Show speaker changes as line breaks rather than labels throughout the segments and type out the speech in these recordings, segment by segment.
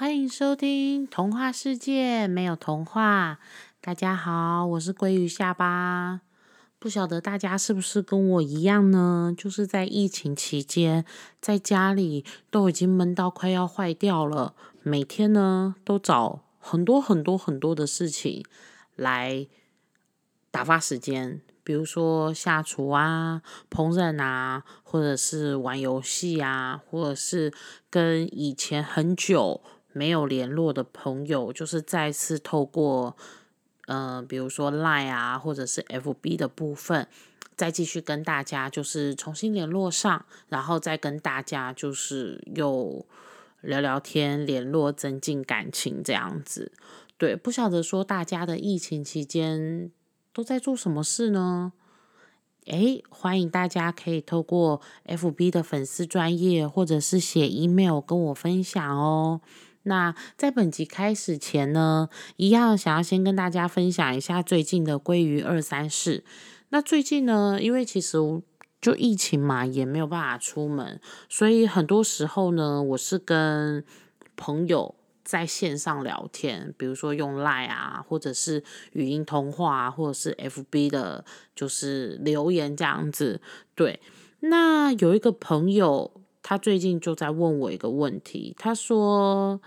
欢迎收听《童话世界没有童话》。大家好，我是鲑鱼下巴。不晓得大家是不是跟我一样呢？就是在疫情期间，在家里都已经闷到快要坏掉了，每天呢都找很多很多很多的事情来打发时间，比如说下厨啊、烹饪啊，或者是玩游戏啊，或者是跟以前很久没有联络的朋友，就是再次透过。嗯，比如说 Line 啊，或者是 FB 的部分，再继续跟大家就是重新联络上，然后再跟大家就是又聊聊天，联络增进感情这样子。对，不晓得说大家的疫情期间都在做什么事呢？诶，欢迎大家可以透过 FB 的粉丝专业，或者是写 email 跟我分享哦。那在本集开始前呢，一样想要先跟大家分享一下最近的鲑鱼二三事。那最近呢，因为其实就疫情嘛，也没有办法出门，所以很多时候呢，我是跟朋友在线上聊天，比如说用 Line 啊，或者是语音通话，或者是 FB 的，就是留言这样子。对，那有一个朋友。他最近就在问我一个问题，他说：“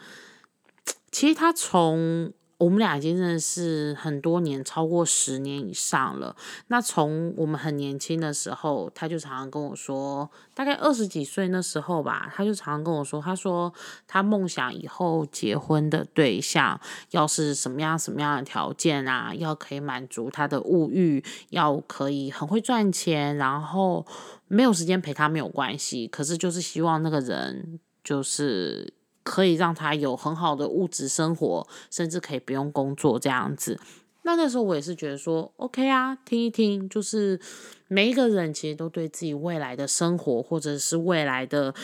其实他从我们俩已经认识很多年，超过十年以上了。那从我们很年轻的时候，他就常常跟我说，大概二十几岁那时候吧，他就常常跟我说，他说他梦想以后结婚的对象要是什么样什么样的条件啊，要可以满足他的物欲，要可以很会赚钱，然后。”没有时间陪他没有关系，可是就是希望那个人就是可以让他有很好的物质生活，甚至可以不用工作这样子。那那时候我也是觉得说，OK 啊，听一听，就是每一个人其实都对自己未来的生活或者是未来的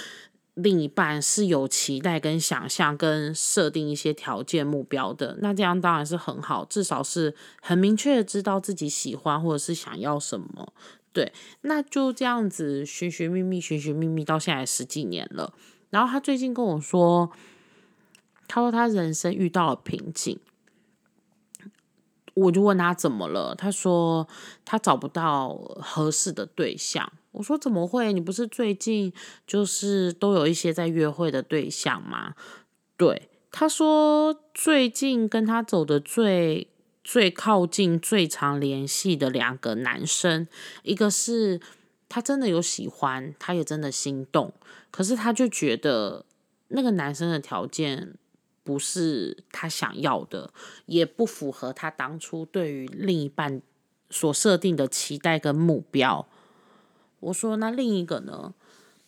另一半是有期待跟想象跟设定一些条件目标的。那这样当然是很好，至少是很明确的知道自己喜欢或者是想要什么。对，那就这样子寻寻觅觅，寻寻觅觅到现在十几年了。然后他最近跟我说，他说他人生遇到了瓶颈。我就问他怎么了，他说他找不到合适的对象。我说怎么会？你不是最近就是都有一些在约会的对象吗？对，他说最近跟他走的最。最靠近、最常联系的两个男生，一个是他真的有喜欢，他也真的心动，可是他就觉得那个男生的条件不是他想要的，也不符合他当初对于另一半所设定的期待跟目标。我说，那另一个呢？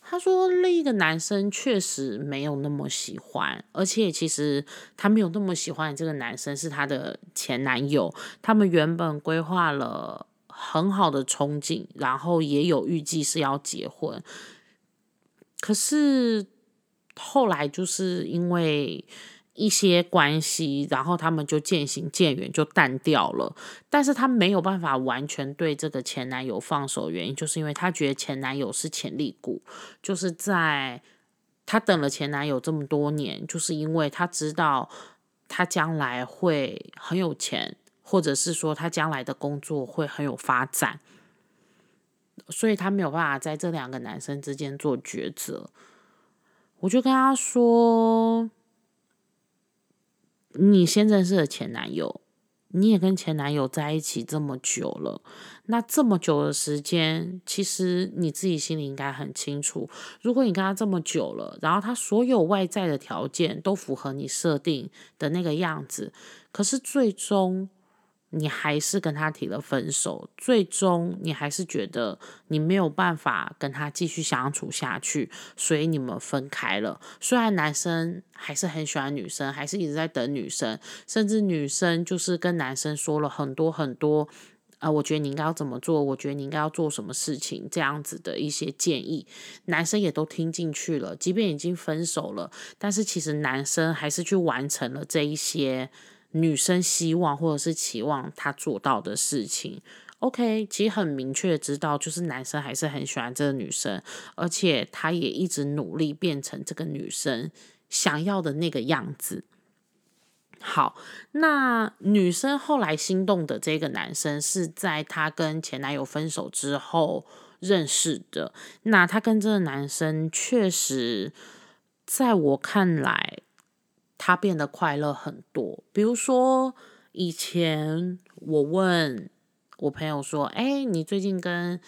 他说，另一个男生确实没有那么喜欢，而且其实他没有那么喜欢这个男生是他的前男友。他们原本规划了很好的憧憬，然后也有预计是要结婚，可是后来就是因为。一些关系，然后他们就渐行渐远，就淡掉了。但是她没有办法完全对这个前男友放手，原因就是因为她觉得前男友是潜力股，就是在她等了前男友这么多年，就是因为她知道他将来会很有钱，或者是说他将来的工作会很有发展，所以他没有办法在这两个男生之间做抉择。我就跟他说。你先认识的前男友，你也跟前男友在一起这么久了，那这么久的时间，其实你自己心里应该很清楚，如果你跟他这么久了，然后他所有外在的条件都符合你设定的那个样子，可是最终。你还是跟他提了分手，最终你还是觉得你没有办法跟他继续相处下去，所以你们分开了。虽然男生还是很喜欢女生，还是一直在等女生，甚至女生就是跟男生说了很多很多，呃，我觉得你应该要怎么做，我觉得你应该要做什么事情，这样子的一些建议，男生也都听进去了。即便已经分手了，但是其实男生还是去完成了这一些。女生希望或者是期望他做到的事情，OK，其实很明确知道，就是男生还是很喜欢这个女生，而且他也一直努力变成这个女生想要的那个样子。好，那女生后来心动的这个男生是在她跟前男友分手之后认识的。那她跟这个男生确实，在我看来，他变得快乐很多。比如说，以前我问我朋友说：“哎，你最近跟？”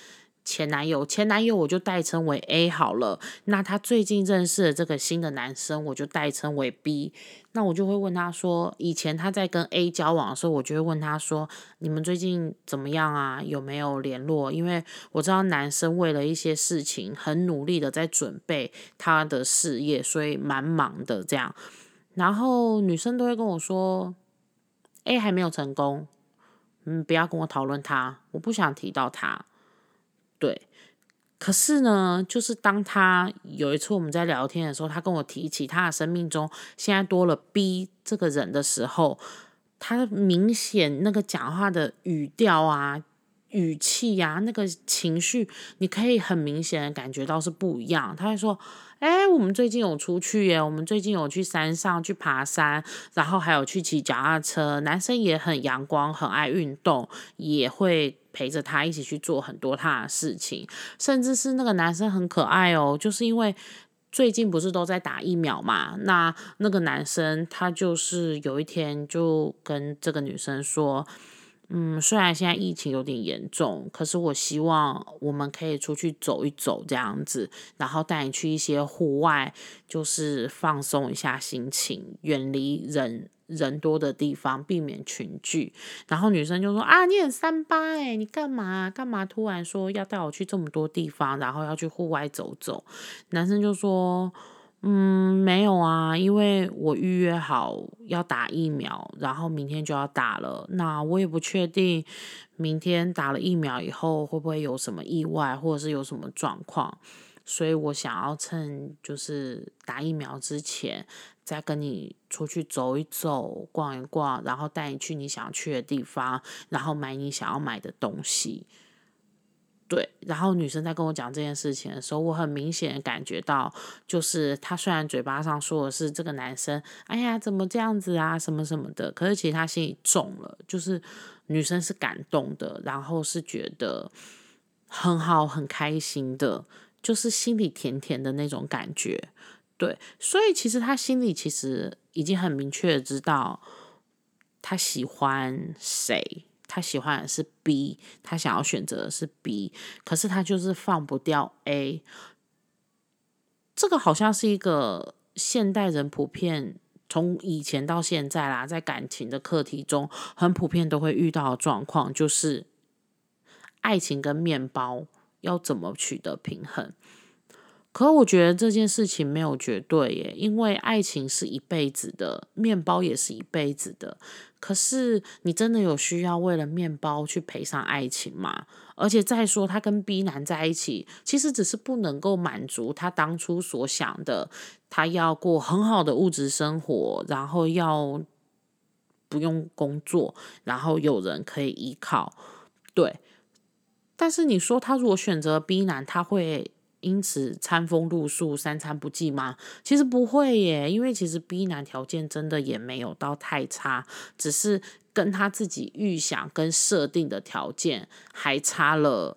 前男友，前男友我就代称为 A 好了。那他最近认识的这个新的男生，我就代称为 B。那我就会问他说，以前他在跟 A 交往的时候，我就会问他说，你们最近怎么样啊？有没有联络？因为我知道男生为了一些事情很努力的在准备他的事业，所以蛮忙的这样。然后女生都会跟我说，A 还没有成功，嗯，不要跟我讨论他，我不想提到他。对，可是呢，就是当他有一次我们在聊天的时候，他跟我提起他的生命中现在多了 B 这个人的时候，他明显那个讲话的语调啊。语气呀，那个情绪，你可以很明显的感觉到是不一样。他会说：“哎，我们最近有出去耶，我们最近有去山上去爬山，然后还有去骑脚踏车。男生也很阳光，很爱运动，也会陪着他一起去做很多他的事情。甚至是那个男生很可爱哦，就是因为最近不是都在打疫苗嘛？那那个男生他就是有一天就跟这个女生说。”嗯，虽然现在疫情有点严重，可是我希望我们可以出去走一走，这样子，然后带你去一些户外，就是放松一下心情，远离人人多的地方，避免群聚。然后女生就说：“啊，你很三八哎，你干嘛干嘛？突然说要带我去这么多地方，然后要去户外走走。”男生就说。嗯，没有啊，因为我预约好要打疫苗，然后明天就要打了。那我也不确定明天打了疫苗以后会不会有什么意外，或者是有什么状况，所以我想要趁就是打疫苗之前，再跟你出去走一走、逛一逛，然后带你去你想去的地方，然后买你想要买的东西。对，然后女生在跟我讲这件事情的时候，我很明显感觉到，就是她虽然嘴巴上说的是这个男生，哎呀，怎么这样子啊，什么什么的，可是其实她心里中了，就是女生是感动的，然后是觉得很好、很开心的，就是心里甜甜的那种感觉。对，所以其实她心里其实已经很明确的知道，她喜欢谁。他喜欢的是 B，他想要选择的是 B，可是他就是放不掉 A。这个好像是一个现代人普遍从以前到现在啦，在感情的课题中很普遍都会遇到的状况，就是爱情跟面包要怎么取得平衡。可我觉得这件事情没有绝对耶，因为爱情是一辈子的，面包也是一辈子的。可是你真的有需要为了面包去赔上爱情吗？而且再说，他跟 B 男在一起，其实只是不能够满足他当初所想的，他要过很好的物质生活，然后要不用工作，然后有人可以依靠。对，但是你说他如果选择 B 男，他会？因此餐风露宿、三餐不继吗？其实不会耶，因为其实 B 男条件真的也没有到太差，只是跟他自己预想跟设定的条件还差了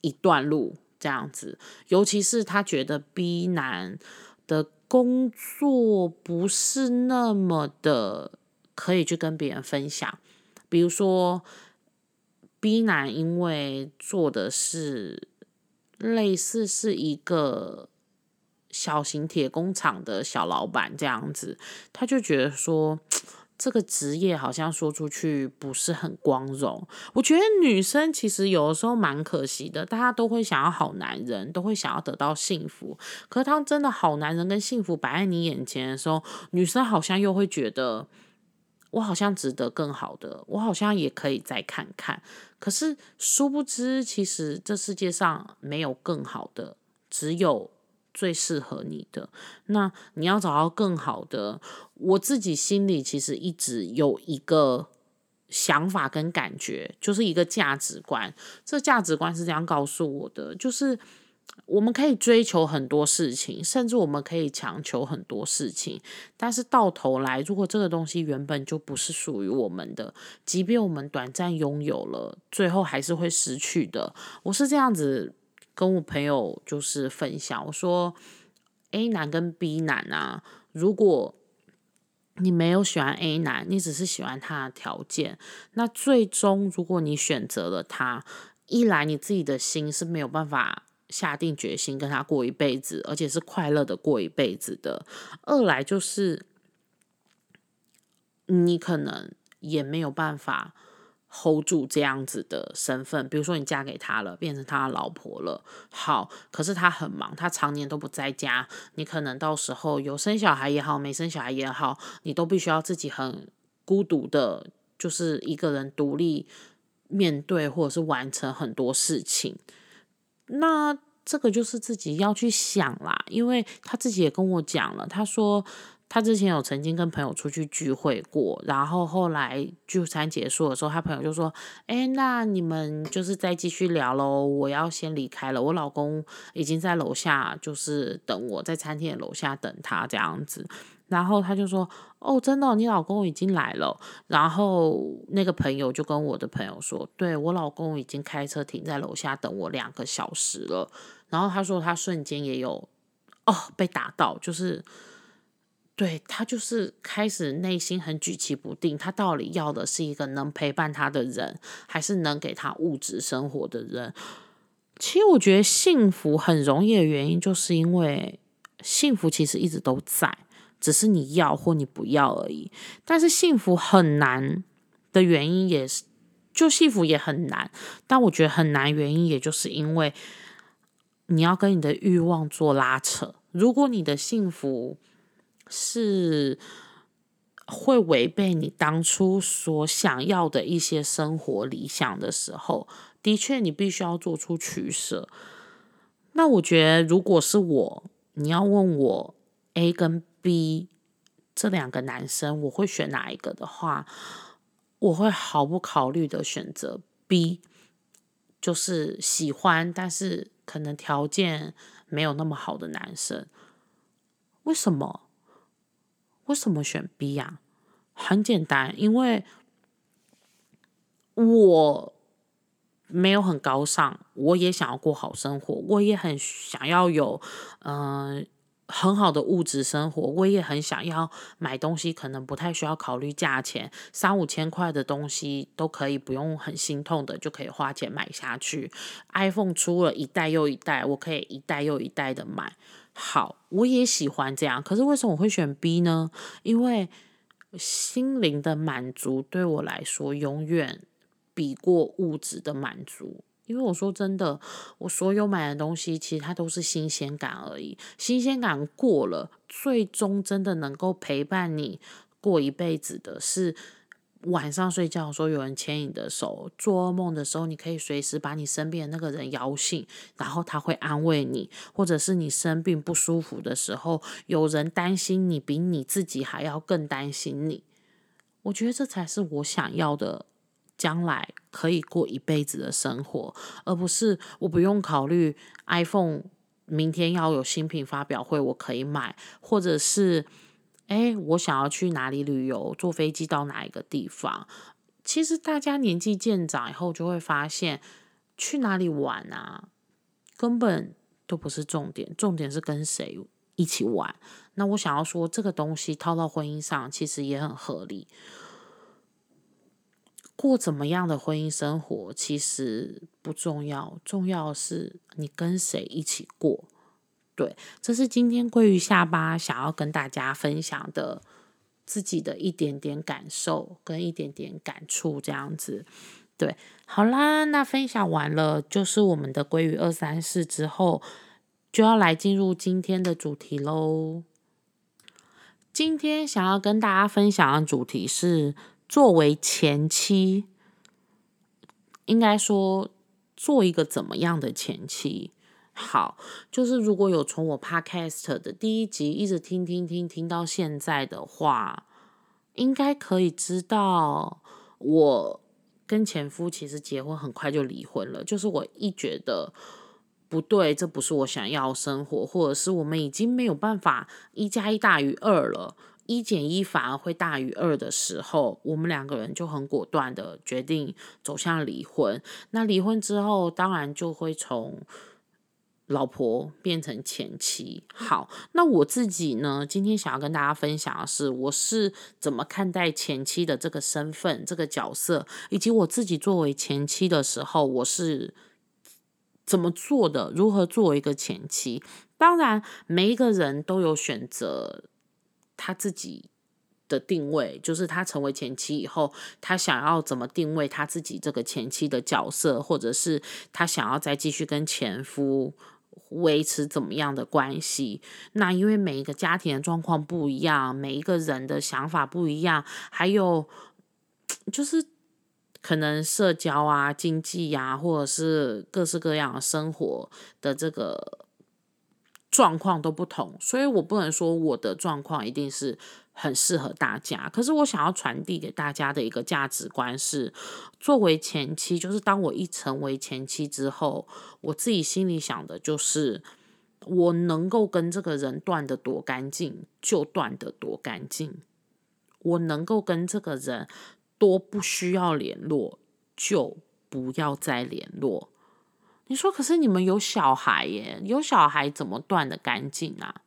一段路这样子。尤其是他觉得 B 男的工作不是那么的可以去跟别人分享，比如说 B 男因为做的是。类似是一个小型铁工厂的小老板这样子，他就觉得说这个职业好像说出去不是很光荣。我觉得女生其实有的时候蛮可惜的，大家都会想要好男人，都会想要得到幸福。可是当真的好男人跟幸福摆在你眼前的时候，女生好像又会觉得。我好像值得更好的，我好像也可以再看看。可是殊不知，其实这世界上没有更好的，只有最适合你的。那你要找到更好的，我自己心里其实一直有一个想法跟感觉，就是一个价值观。这价值观是这样告诉我的，就是我们可以追求很多事情，甚至我们可以强求很多事情，但是到头来，如果这个东西原本就不是属于我们的，即便我们短暂拥有了，最后还是会失去的。我是这样子跟我朋友就是分享，我说 A 男跟 B 男啊，如果你没有喜欢 A 男，你只是喜欢他的条件，那最终如果你选择了他，一来你自己的心是没有办法。下定决心跟他过一辈子，而且是快乐的过一辈子的。二来就是你可能也没有办法 hold 住这样子的身份，比如说你嫁给他了，变成他的老婆了。好，可是他很忙，他常年都不在家。你可能到时候有生小孩也好，没生小孩也好，你都必须要自己很孤独的，就是一个人独立面对或者是完成很多事情。那这个就是自己要去想啦，因为他自己也跟我讲了，他说他之前有曾经跟朋友出去聚会过，然后后来聚餐结束的时候，他朋友就说：“哎，那你们就是再继续聊喽，我要先离开了，我老公已经在楼下，就是等我在餐厅的楼下等他这样子。”然后他就说：“哦，真的，你老公已经来了。”然后那个朋友就跟我的朋友说：“对我老公已经开车停在楼下等我两个小时了。”然后他说他瞬间也有哦被打到，就是对他就是开始内心很举棋不定，他到底要的是一个能陪伴他的人，还是能给他物质生活的人？其实我觉得幸福很容易的原因，就是因为幸福其实一直都在。只是你要或你不要而已，但是幸福很难的原因也是，就幸福也很难。但我觉得很难原因，也就是因为你要跟你的欲望做拉扯。如果你的幸福是会违背你当初所想要的一些生活理想的时候，的确你必须要做出取舍。那我觉得，如果是我，你要问我 A 跟。B 这两个男生，我会选哪一个的话，我会毫不考虑的选择 B，就是喜欢，但是可能条件没有那么好的男生。为什么？为什么选 B 呀？很简单，因为我没有很高尚，我也想要过好生活，我也很想要有，嗯。很好的物质生活，我也很想要买东西，可能不太需要考虑价钱，三五千块的东西都可以不用很心痛的就可以花钱买下去。iPhone 出了一代又一代，我可以一代又一代的买。好，我也喜欢这样。可是为什么我会选 B 呢？因为心灵的满足对我来说永远比过物质的满足。因为我说真的，我所有买的东西其实它都是新鲜感而已，新鲜感过了，最终真的能够陪伴你过一辈子的是晚上睡觉的时候有人牵你的手，做噩梦的时候你可以随时把你身边的那个人摇醒，然后他会安慰你，或者是你生病不舒服的时候，有人担心你比你自己还要更担心你，我觉得这才是我想要的。将来可以过一辈子的生活，而不是我不用考虑 iPhone 明天要有新品发表会，我可以买，或者是哎，我想要去哪里旅游，坐飞机到哪一个地方。其实大家年纪渐长以后，就会发现去哪里玩啊，根本都不是重点，重点是跟谁一起玩。那我想要说，这个东西套到婚姻上，其实也很合理。过怎么样的婚姻生活其实不重要，重要是你跟谁一起过。对，这是今天鲑鱼下巴想要跟大家分享的自己的一点点感受跟一点点感触，这样子。对，好啦，那分享完了，就是我们的鲑鱼二三四之后，就要来进入今天的主题喽。今天想要跟大家分享的主题是。作为前妻，应该说做一个怎么样的前妻？好，就是如果有从我 podcast 的第一集一直听听听听到现在的话，应该可以知道我跟前夫其实结婚很快就离婚了。就是我一觉得不对，这不是我想要生活，或者是我们已经没有办法一加一大于二了，一减一反而会大于二的时候，我们两个人就很果断的决定走向离婚。那离婚之后，当然就会从。老婆变成前妻，好，那我自己呢？今天想要跟大家分享的是，我是怎么看待前妻的这个身份、这个角色，以及我自己作为前妻的时候，我是怎么做的，如何作为一个前妻。当然，每一个人都有选择他自己的定位，就是他成为前妻以后，他想要怎么定位他自己这个前妻的角色，或者是他想要再继续跟前夫。维持怎么样的关系？那因为每一个家庭的状况不一样，每一个人的想法不一样，还有就是可能社交啊、经济呀，或者是各式各样的生活的这个状况都不同，所以我不能说我的状况一定是。很适合大家，可是我想要传递给大家的一个价值观是：作为前妻，就是当我一成为前妻之后，我自己心里想的就是，我能够跟这个人断的多干净就断的多干净，我能够跟这个人多不需要联络就不要再联络。你说，可是你们有小孩耶，有小孩怎么断的干净啊？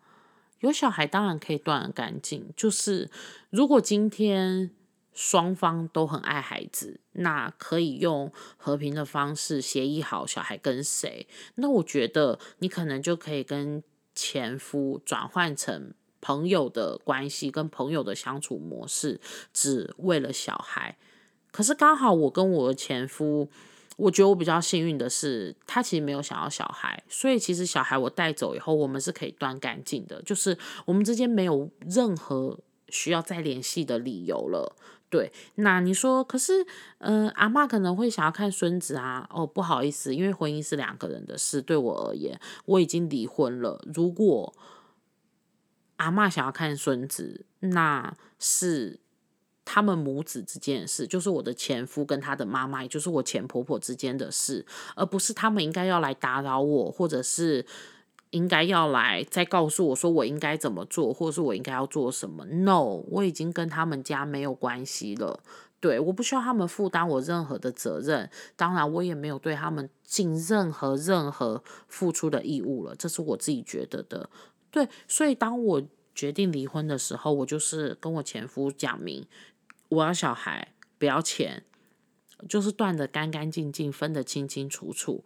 有小孩当然可以断的干净，就是如果今天双方都很爱孩子，那可以用和平的方式协议好小孩跟谁。那我觉得你可能就可以跟前夫转换成朋友的关系，跟朋友的相处模式，只为了小孩。可是刚好我跟我的前夫。我觉得我比较幸运的是，他其实没有想要小孩，所以其实小孩我带走以后，我们是可以断干净的，就是我们之间没有任何需要再联系的理由了。对，那你说，可是，嗯，阿妈可能会想要看孙子啊。哦，不好意思，因为婚姻是两个人的事，对我而言，我已经离婚了。如果阿妈想要看孙子，那是。他们母子之间的事，就是我的前夫跟他的妈妈，也就是我前婆婆之间的事，而不是他们应该要来打扰我，或者是应该要来再告诉我说我应该怎么做，或者是我应该要做什么。No，我已经跟他们家没有关系了。对，我不需要他们负担我任何的责任，当然我也没有对他们尽任何任何付出的义务了。这是我自己觉得的。对，所以当我决定离婚的时候，我就是跟我前夫讲明。我要小孩，不要钱，就是断的干干净净，分的清清楚楚。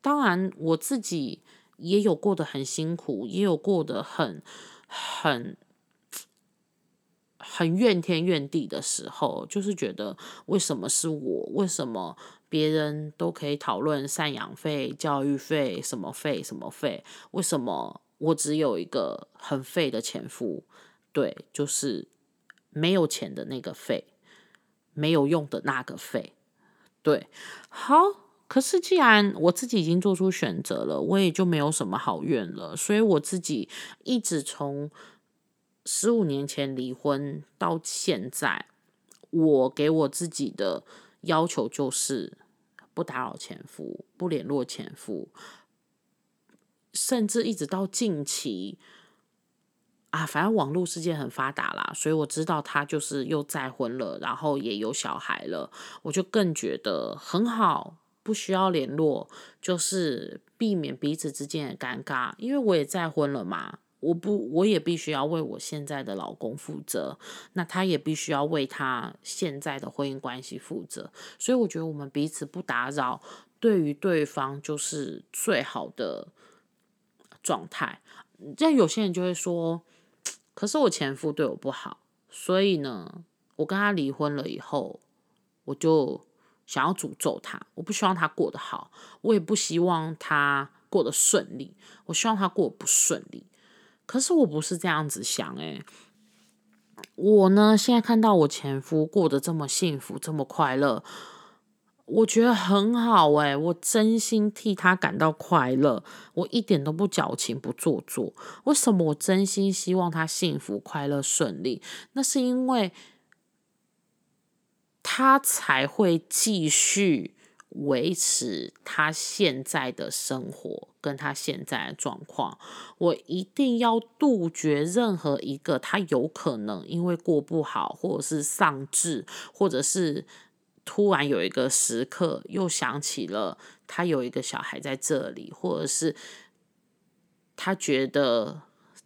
当然，我自己也有过得很辛苦，也有过得很很很怨天怨地的时候，就是觉得为什么是我？为什么别人都可以讨论赡养费、教育费、什么费、什么费？为什么我只有一个很废的前夫？对，就是。没有钱的那个费，没有用的那个费，对，好。可是既然我自己已经做出选择了，我也就没有什么好怨了。所以我自己一直从十五年前离婚到现在，我给我自己的要求就是不打扰前夫，不联络前夫，甚至一直到近期。啊，反正网络世界很发达啦，所以我知道他就是又再婚了，然后也有小孩了，我就更觉得很好，不需要联络，就是避免彼此之间的尴尬。因为我也再婚了嘛，我不，我也必须要为我现在的老公负责，那他也必须要为他现在的婚姻关系负责。所以我觉得我们彼此不打扰，对于对方就是最好的状态。但有些人就会说。可是我前夫对我不好，所以呢，我跟他离婚了以后，我就想要诅咒他。我不希望他过得好，我也不希望他过得顺利，我希望他过不顺利。可是我不是这样子想，诶，我呢，现在看到我前夫过得这么幸福，这么快乐。我觉得很好诶，我真心替他感到快乐，我一点都不矫情不做作。为什么我真心希望他幸福快乐顺利？那是因为他才会继续维持他现在的生活跟他现在的状况，我一定要杜绝任何一个他有可能因为过不好，或者是丧志，或者是突然有一个时刻又想起了他有一个小孩在这里，或者是他觉得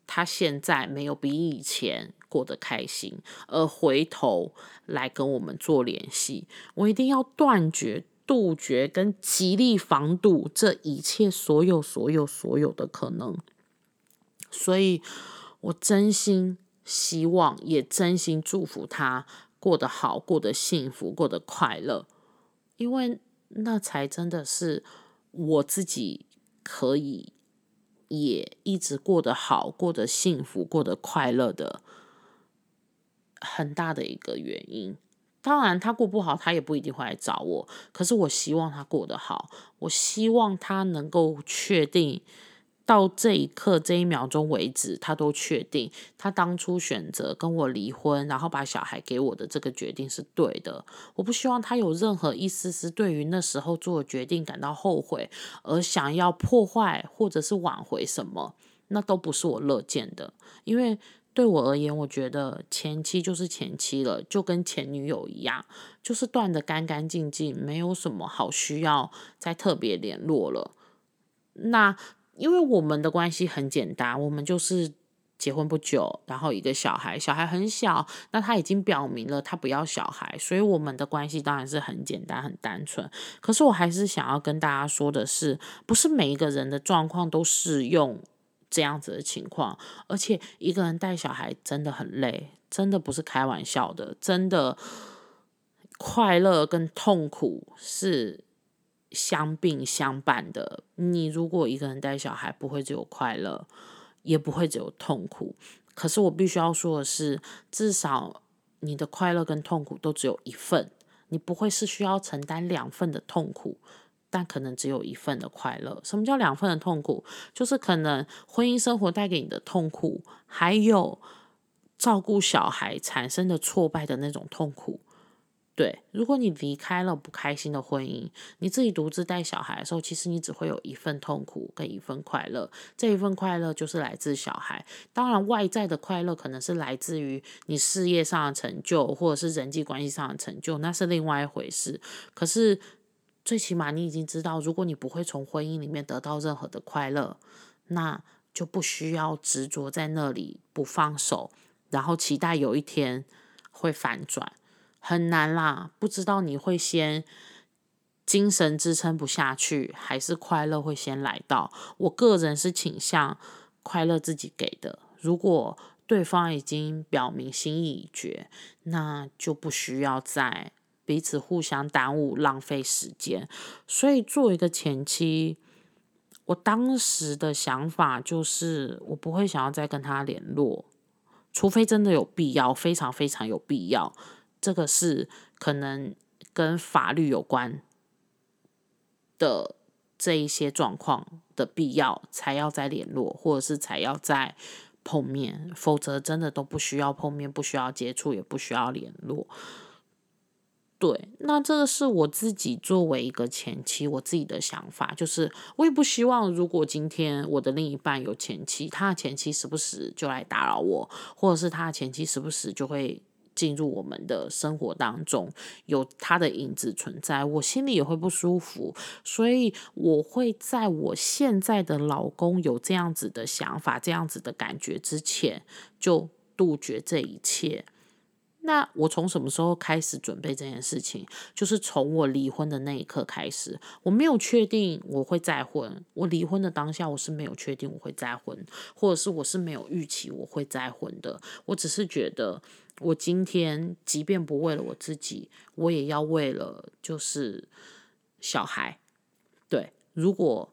他现在没有比以前过得开心，而回头来跟我们做联系，我一定要断绝。杜绝跟极力防堵这一切所有所有所有的可能，所以我真心希望，也真心祝福他过得好，过得幸福，过得快乐，因为那才真的是我自己可以也一直过得好，过得幸福，过得快乐的很大的一个原因。当然，他过不好，他也不一定会来找我。可是，我希望他过得好。我希望他能够确定，到这一刻、这一秒钟为止，他都确定他当初选择跟我离婚，然后把小孩给我的这个决定是对的。我不希望他有任何一丝丝对于那时候做的决定感到后悔，而想要破坏或者是挽回什么，那都不是我乐见的，因为。对我而言，我觉得前妻就是前妻了，就跟前女友一样，就是断的干干净净，没有什么好需要再特别联络了。那因为我们的关系很简单，我们就是结婚不久，然后一个小孩，小孩很小，那他已经表明了他不要小孩，所以我们的关系当然是很简单、很单纯。可是我还是想要跟大家说的是，不是每一个人的状况都适用。这样子的情况，而且一个人带小孩真的很累，真的不是开玩笑的，真的快乐跟痛苦是相并相伴的。你如果一个人带小孩，不会只有快乐，也不会只有痛苦。可是我必须要说的是，至少你的快乐跟痛苦都只有一份，你不会是需要承担两份的痛苦。但可能只有一份的快乐。什么叫两份的痛苦？就是可能婚姻生活带给你的痛苦，还有照顾小孩产生的挫败的那种痛苦。对，如果你离开了不开心的婚姻，你自己独自带小孩的时候，其实你只会有一份痛苦跟一份快乐。这一份快乐就是来自小孩。当然，外在的快乐可能是来自于你事业上的成就，或者是人际关系上的成就，那是另外一回事。可是。最起码你已经知道，如果你不会从婚姻里面得到任何的快乐，那就不需要执着在那里不放手，然后期待有一天会反转，很难啦。不知道你会先精神支撑不下去，还是快乐会先来到？我个人是倾向快乐自己给的。如果对方已经表明心意已决，那就不需要再。彼此互相耽误、浪费时间，所以作为一个前妻，我当时的想法就是，我不会想要再跟他联络，除非真的有必要，非常非常有必要。这个是可能跟法律有关的这一些状况的必要，才要再联络，或者是才要再碰面，否则真的都不需要碰面，不需要接触，也不需要联络。对，那这个是我自己作为一个前妻，我自己的想法，就是我也不希望，如果今天我的另一半有前妻，他的前妻时不时就来打扰我，或者是他的前妻时不时就会进入我们的生活当中，有他的影子存在，我心里也会不舒服，所以我会在我现在的老公有这样子的想法、这样子的感觉之前，就杜绝这一切。那我从什么时候开始准备这件事情？就是从我离婚的那一刻开始。我没有确定我会再婚，我离婚的当下我是没有确定我会再婚，或者是我是没有预期我会再婚的。我只是觉得，我今天即便不为了我自己，我也要为了就是小孩。对，如果。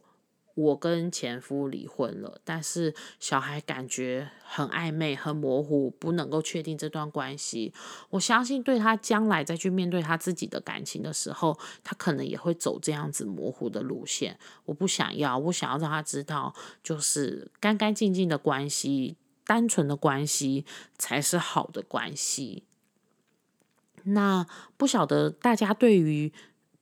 我跟前夫离婚了，但是小孩感觉很暧昧、很模糊，不能够确定这段关系。我相信，对他将来再去面对他自己的感情的时候，他可能也会走这样子模糊的路线。我不想要，我想要让他知道，就是干干净净的关系、单纯的关系才是好的关系。那不晓得大家对于。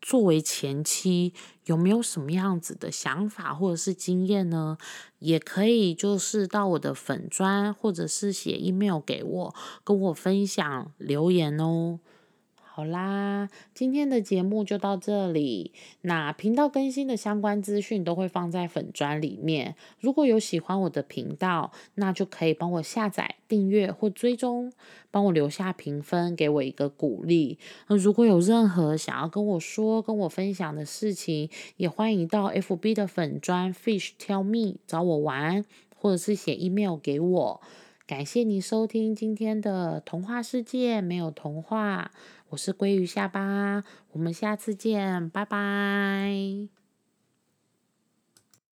作为前妻，有没有什么样子的想法或者是经验呢？也可以就是到我的粉砖，或者是写 email 给我，跟我分享留言哦。好啦，今天的节目就到这里。那频道更新的相关资讯都会放在粉砖里面。如果有喜欢我的频道，那就可以帮我下载、订阅或追踪，帮我留下评分，给我一个鼓励。那如果有任何想要跟我说、跟我分享的事情，也欢迎到 FB 的粉砖 Fish Tell Me 找我玩，或者是写 email 给我。感谢你收听今天的童话世界，没有童话。我是鲑鱼下巴，我们下次见，拜拜。